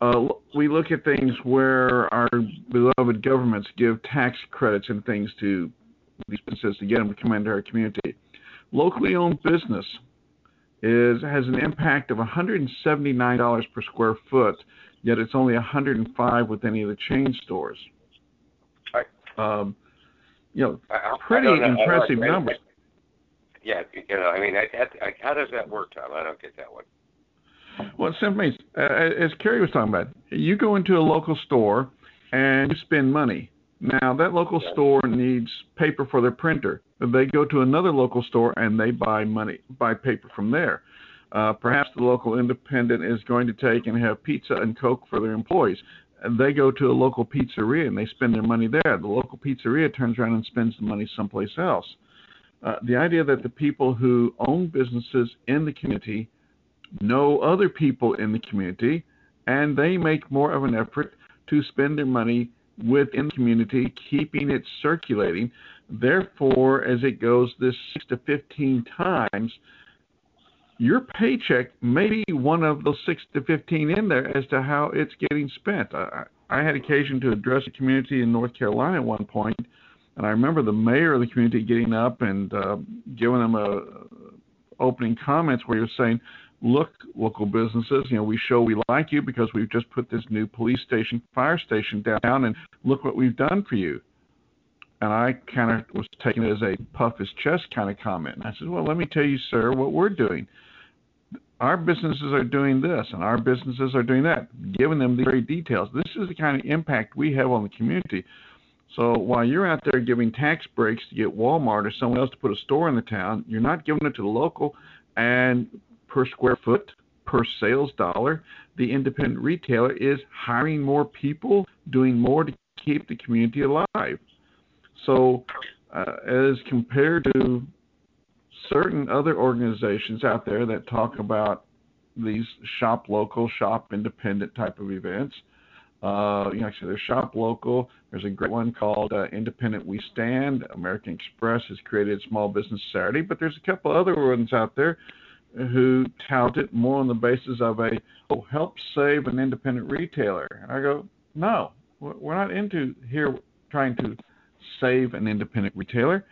Uh, we look at things where our beloved governments give tax credits and things to these businesses to get them to come into our community locally owned business is has an impact of $179 per square foot, yet it's only 105 with any of the chain stores. Right. Um, you know, pretty I, I impressive numbers. Yeah, you know, I mean, I, I, how does that work, Tom? I don't get that one. Well, it simply means, uh, as Kerry was talking about, you go into a local store and you spend money. Now, that local yeah. store needs paper for their printer. They go to another local store and they buy money, buy paper from there. Uh, perhaps the local independent is going to take and have pizza and Coke for their employees. And they go to a local pizzeria and they spend their money there. The local pizzeria turns around and spends the money someplace else. Uh, the idea that the people who own businesses in the community know other people in the community, and they make more of an effort to spend their money within the community, keeping it circulating. Therefore, as it goes this 6 to 15 times, your paycheck may be one of those 6 to 15 in there as to how it's getting spent. I, I had occasion to address a community in North Carolina at one point, and I remember the mayor of the community getting up and uh, giving them a opening comments where he was saying, look, local businesses, you know, we show we like you because we've just put this new police station, fire station down, and look what we've done for you. And I kind of was taking it as a puff his chest kind of comment. And I said, well, let me tell you, sir, what we're doing. Our businesses are doing this, and our businesses are doing that, giving them the very details. This is the kind of impact we have on the community. So while you're out there giving tax breaks to get Walmart or someone else to put a store in the town, you're not giving it to the local and per square foot, per sales dollar, the independent retailer is hiring more people, doing more to keep the community alive. So, uh, as compared to certain other organizations out there that talk about these shop local, shop independent type of events, uh, you know, actually, there's Shop Local. There's a great one called uh, Independent We Stand. American Express has created Small Business Saturday, but there's a couple other ones out there who tout it more on the basis of a oh help save an independent retailer. And I go, no, we're not into here trying to save an independent retailer.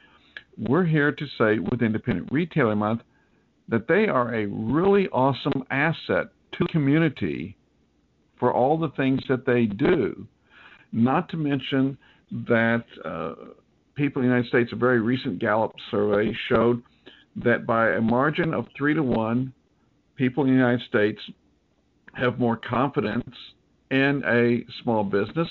We're here to say with Independent Retailer Month that they are a really awesome asset to the community for all the things that they do. Not to mention that uh, people in the United States, a very recent Gallup survey showed that by a margin of three to one, people in the United States have more confidence in a small business.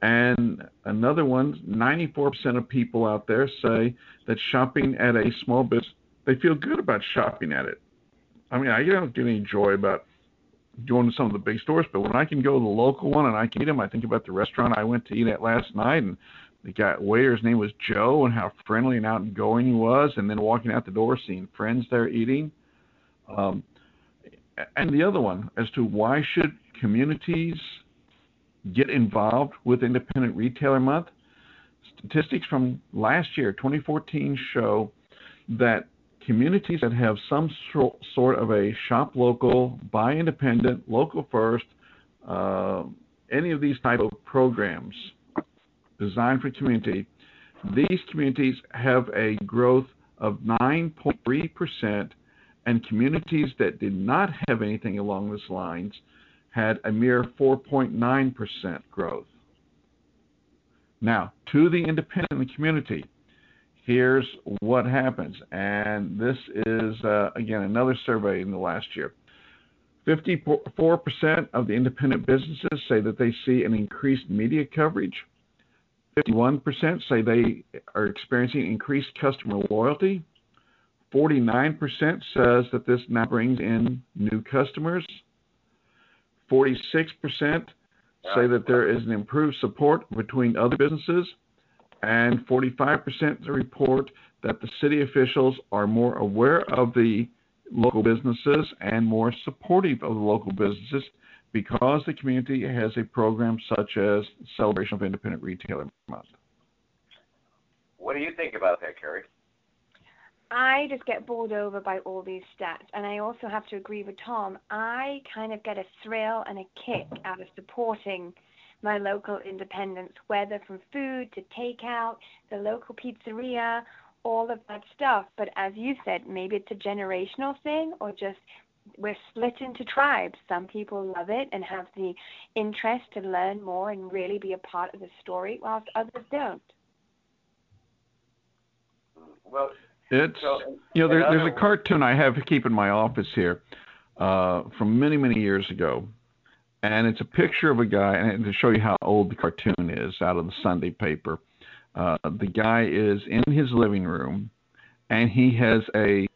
And another one, 94% of people out there say that shopping at a small business, they feel good about shopping at it. I mean, I don't get any joy about going to some of the big stores, but when I can go to the local one and I can eat them, I think about the restaurant I went to eat at last night and the guy waiter's name was Joe and how friendly and outgoing he was, and then walking out the door seeing friends there eating. Um, and the other one as to why should communities get involved with Independent Retailer Month? Statistics from last year, 2014, show that communities that have some sort of a shop local, buy independent, local first, uh, any of these type of programs designed for community, these communities have a growth of 9.3%, and communities that did not have anything along these lines had a mere 4.9% growth. Now, to the independent community, here's what happens. And this is, uh, again, another survey in the last year. 54% of the independent businesses say that they see an increased media coverage. 51% say they are experiencing increased customer loyalty. 49% says that this now brings in new customers. 46% say that there is an improved support between other businesses. And 45% report that the city officials are more aware of the local businesses and more supportive of the local businesses because the community has a program such as Celebration of Independent Retailer Month. What do you think about that, Kerry? I just get bowled over by all these stats, and I also have to agree with Tom. I kind of get a thrill and a kick out of supporting my local independents, whether from food to takeout, the local pizzeria, all of that stuff. But as you said, maybe it's a generational thing or just we're split into tribes. Some people love it and have the interest to learn more and really be a part of the story, whilst others don't. Well, it's you know there, there's a cartoon I have to keep in my office here uh, from many many years ago, and it's a picture of a guy and to show you how old the cartoon is out of the Sunday paper. Uh, the guy is in his living room, and he has a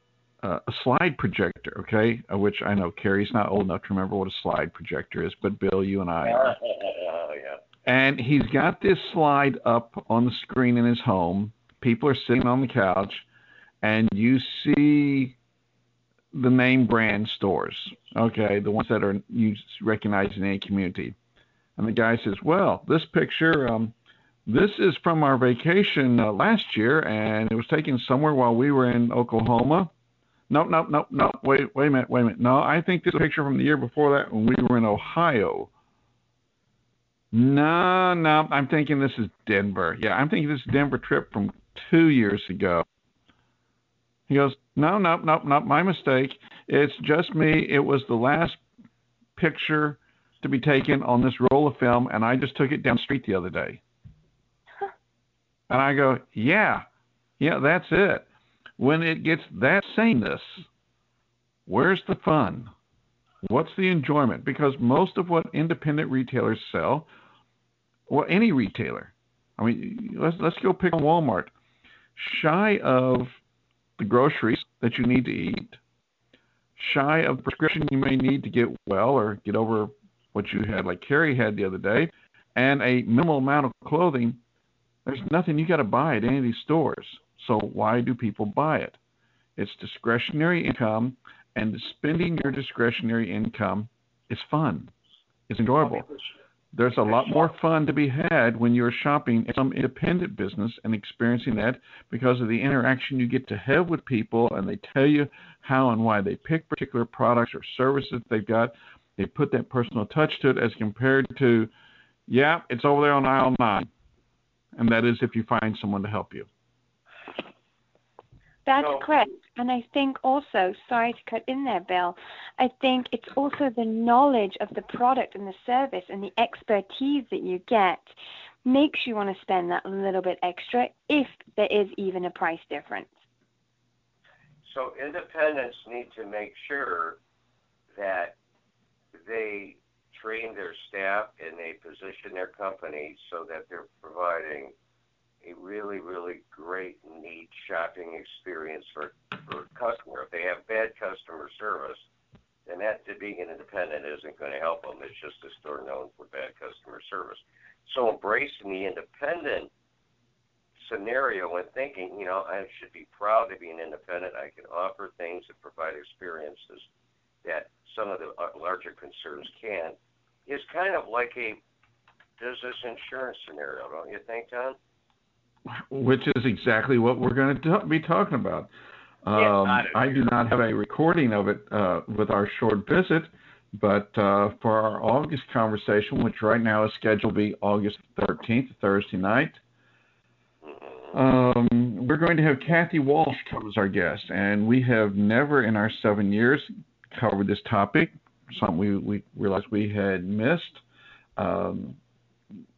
uh, a slide projector, okay? Uh, which I know Kerry's not old enough to remember what a slide projector is, but Bill, you and I are. Oh, yeah. And he's got this slide up on the screen in his home. People are sitting on the couch, and you see the name brand stores, okay, the ones that are you recognize in any community. And the guy says, "Well, this picture, um, this is from our vacation uh, last year, and it was taken somewhere while we were in Oklahoma." No, no, no, no. Wait, wait a minute, wait a minute. No, I think this picture from the year before that when we were in Ohio. No, no, I'm thinking this is Denver. Yeah, I'm thinking this is Denver trip from two years ago. He goes, no, no, no, not my mistake. It's just me. It was the last picture to be taken on this roll of film, and I just took it down the street the other day. And I go, yeah, yeah, that's it. When it gets that sameness, where's the fun? What's the enjoyment? Because most of what independent retailers sell, well, any retailer, I mean, let's let's go pick on Walmart. Shy of the groceries that you need to eat, shy of the prescription you may need to get well or get over what you had, like Kerry had the other day, and a minimal amount of clothing, there's nothing you got to buy at any of these stores. So why do people buy it? It's discretionary income, and spending your discretionary income is fun. It's enjoyable. There's a lot more fun to be had when you're shopping at some independent business and experiencing that because of the interaction you get to have with people and they tell you how and why they pick particular products or services they've got. They put that personal touch to it as compared to, yeah, it's over there on aisle nine. And that is if you find someone to help you. That's so, correct. And I think also, sorry to cut in there, Bill, I think it's also the knowledge of the product and the service and the expertise that you get makes you want to spend that little bit extra if there is even a price difference. So independents need to make sure that they train their staff and they position their company so that they're providing a really, really great, neat shopping experience for for a customer. If they have bad customer service, then that to being an independent isn't going to help them. It's just a store known for bad customer service. So embracing the independent scenario and thinking, you know, I should be proud to be an independent. I can offer things that provide experiences that some of the uh, larger concerns can, is kind of like a business insurance scenario, don't you think, Tom? Which is exactly what we're going to be talking about. Um, I do not have a recording of it uh, with our short visit, but uh, for our August conversation, which right now is scheduled to be August 13th, Thursday night, um, we're going to have Kathy Walsh come as our guest, and we have never in our seven years covered this topic, something we, we realized we had missed. Um,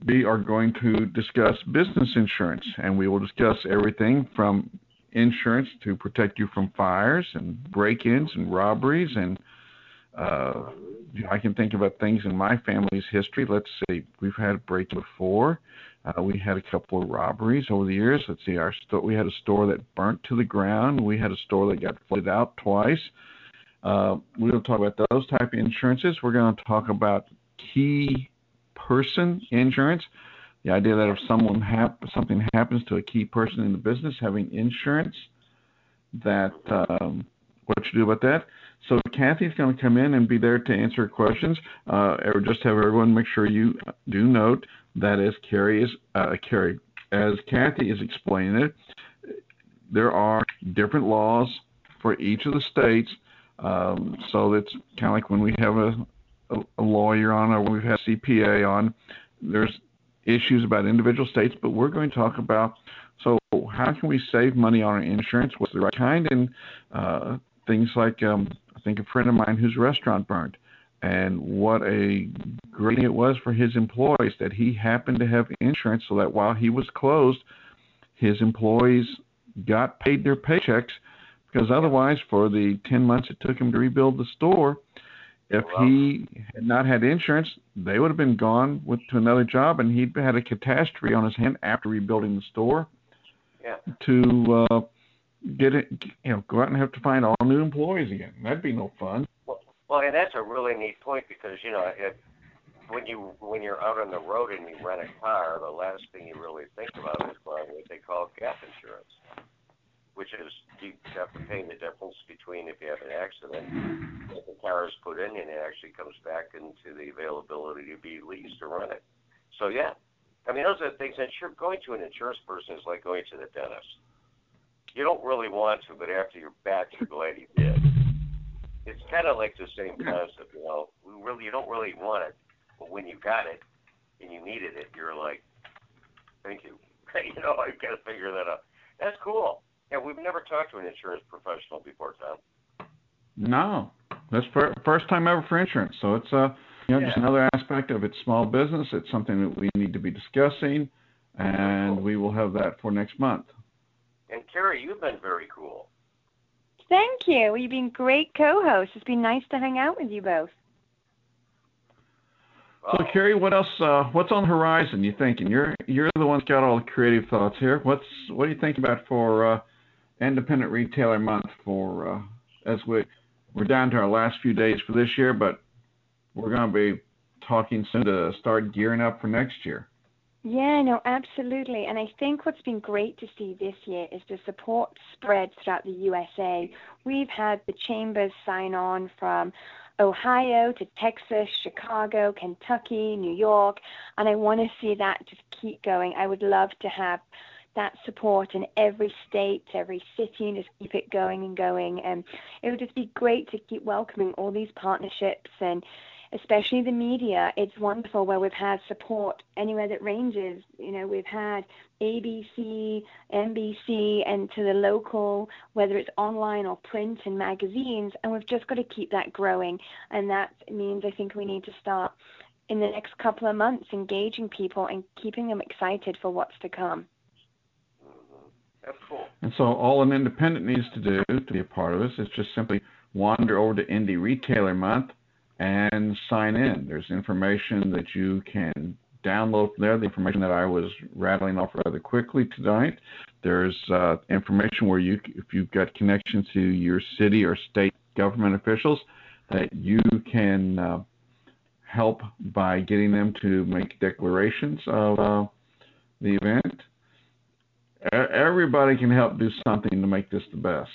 we are going to discuss business insurance, and we will discuss everything from insurance to protect you from fires and break-ins and robberies and uh, I can think about things in my family's history. Let's see, we've had a break before. Uh, we had a couple of robberies over the years. Let's see, our sto- we had a store that burnt to the ground. We had a store that got flooded out twice. Uh, we'll talk about those type of insurances. We're going to talk about key person insurance. The idea that if someone hap- something happens to a key person in the business, having insurance, that um, what you do about that. So Kathy's going to come in and be there to answer questions. Uh, or just have everyone make sure you do note that as Kerry is uh, Kerry, as Kathy is explaining it, there are different laws for each of the states. Um, so it's kind of like when we have a, a, lawyer on or we've had CPA on. There's issues about individual states, but we're going to talk about so how can we save money on our insurance? What's the right kind? And uh, things like um, I think a friend of mine whose restaurant burned, and what a great it was for his employees that he happened to have insurance, so that while he was closed, his employees got paid their paychecks because otherwise, for the 10 months it took him to rebuild the store, if he had not had insurance, they would have been gone with to another job, and he'd had a catastrophe on his hand after rebuilding the store. Yeah. To uh, get it, you know, go out and have to find all new employees again. That'd be no fun. Well, well, and that's a really neat point because you know, if, when you when you're out on the road and you rent a car, the last thing you really think about is what they call gap insurance. Which is you have to pay the difference between if you have an accident, if the car is put in and it actually comes back into the availability to be leased or run it. So yeah, I mean those are the things. And sure, going to an insurance person is like going to the dentist. You don't really want to, but after you're back, you're glad you did. It's kind of like the same concept, you know. We really, you don't really want it, but when you got it and you needed it, you're like, thank you. you know, I've got to figure that out. That's cool. Yeah, we've never talked to an insurance professional before, Tom. No, that's for, first time ever for insurance. So it's uh, you know, yeah. just another aspect of its small business. It's something that we need to be discussing, and we will have that for next month. And Kerry, you've been very cool. Thank you. You've been great co-hosts. It's been nice to hang out with you both. So, Kerry, what else? Uh, what's on the horizon? You thinking? You're you're the one that's got all the creative thoughts here. What's what do you think about for uh, Independent Retailer Month? For uh, as we we're down to our last few days for this year, but we're going to be talking soon to start gearing up for next year. Yeah, no, absolutely. And I think what's been great to see this year is the support spread throughout the USA. We've had the chambers sign on from Ohio to Texas, Chicago, Kentucky, New York, and I want to see that just keep going. I would love to have that support in every state, every city, and just keep it going and going. And it would just be great to keep welcoming all these partnerships and especially the media. It's wonderful where we've had support anywhere that ranges. You know, we've had ABC, NBC, and to the local, whether it's online or print and magazines, and we've just got to keep that growing. And that means I think we need to start in the next couple of months engaging people and keeping them excited for what's to come. Cool. And so all an independent needs to do to be a part of this is just simply wander over to Indie Retailer Month and sign in. There's information that you can download from there, the information that I was rattling off rather quickly tonight. There's uh, information where you, if you've got connection to your city or state government officials, that you can uh, help by getting them to make declarations of uh, the event. Everybody can help do something to make this the best.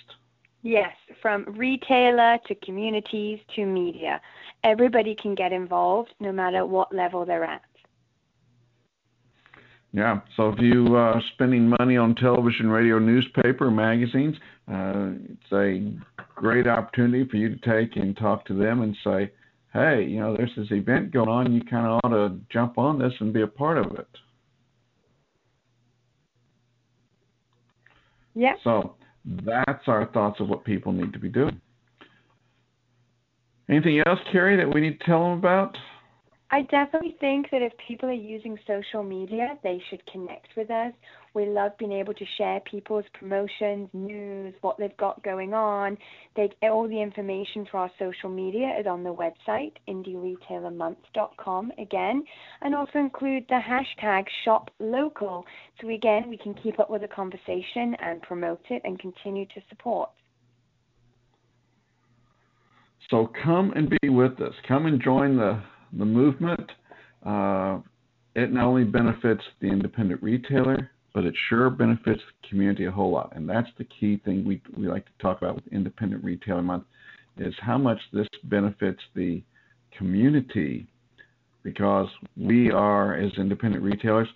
Yes, from retailer to communities to media. Everybody can get involved no matter what level they're at. Yeah, so if you are uh, spending money on television, radio, newspaper, magazines, uh, it's a great opportunity for you to take and talk to them and say, hey, you know, there's this event going on. You kind of ought to jump on this and be a part of it. Yeah. So that's our thoughts of what people need to be doing. Anything else, Kerry, that we need to tell them about? I definitely think that if people are using social media, they should connect with us. We love being able to share people's promotions, news, what they've got going on. They, all the information for our social media is on the website, indieretailermonth.com again, and also include the hashtag ShopLocal. So again, we can keep up with the conversation and promote it and continue to support. So come and be with us. Come and join the the movement, uh, it not only benefits the independent retailer, but it sure benefits the community a whole lot. And that's the key thing we, we like to talk about with Independent Retailer Month is how much this benefits the community because we are, as independent retailers,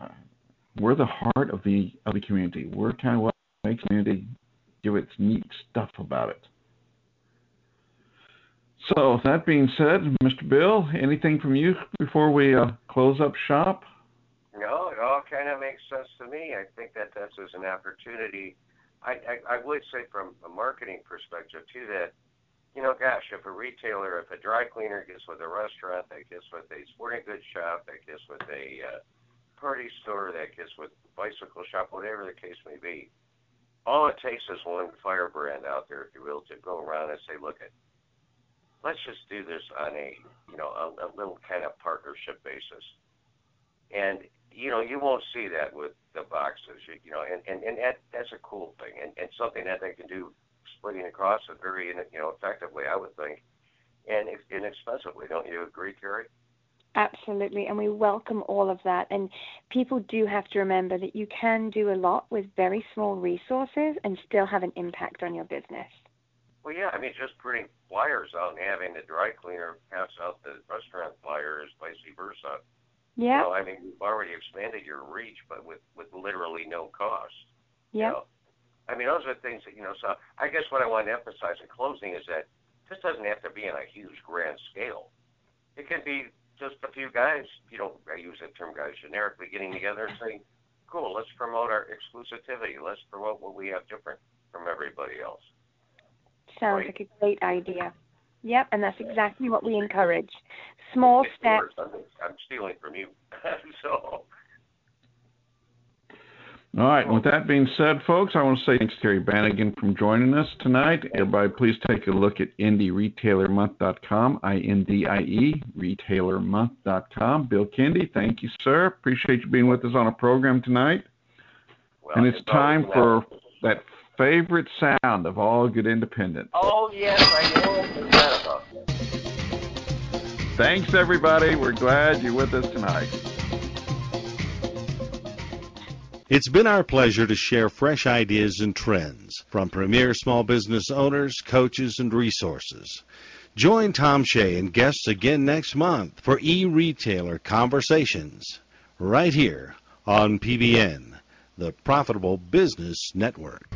uh, we're the heart of the of the community. We're kind of what makes community give its neat stuff about it. So that being said, Mr. Bill, anything from you before we uh, close up shop? No, it all kind of makes to me. I think that that's as an opportunity. I, I, I would say from a marketing perspective too that, you know, gosh, if a retailer, if a dry cleaner gets with a restaurant, that gets with a sporting goods shop, that gets with a uh, party store, that gets with bicycle shop, whatever the case may be, all it takes is one firebrand out there, if you will, to go around and say, look, at let's just do this on a you know a, a little kind of partnership basis. And you know you won't see that with the boxes, you, you know, and and and that, that's a cool thing, and and something that they can do splitting across it very you know effectively, I would think, and inexpensively. Don't you agree, Kerry? Absolutely, and we welcome all of that. And people do have to remember that you can do a lot with very small resources and still have an impact on your business. Well, yeah, I mean, just printing flyers out and having the dry cleaner pass out the restaurant flyers, vice versa. Yeah. Know, I mean, you've already expanded your reach, but with with literally no cost. Yeah. You know? I mean, those are things that you know. So I guess what I want to emphasize in closing is that this doesn't have to be on a huge grand scale. It can be just a few guys, you know, I use that term guys generically, getting together and saying, cool, let's promote our exclusivity. Let's promote what we have different from everybody else. Sounds Right. like a great idea. Yep, and that's exactly what we encourage. Small It's steps. I'm, I'm stealing from you. so, All right. With that being said, folks, I want to say thanks to Kerry Bannigan for joining us tonight. Everybody, please take a look at indieretailermonth.com, I-N-D-I-E, retailermonth.com. Bill Kendi, thank you, sir. Appreciate you being with us on a program tonight. well, and it's time always for that favorite sound of all good independents. Oh, yes, I know. Thanks, everybody. We're glad you're with us tonight. It's been our pleasure to share fresh ideas and trends from premier small business owners, coaches, and resources. Join Tom Shea and guests again next month for e-retailer conversations right here on PBN, the Profitable Business Network.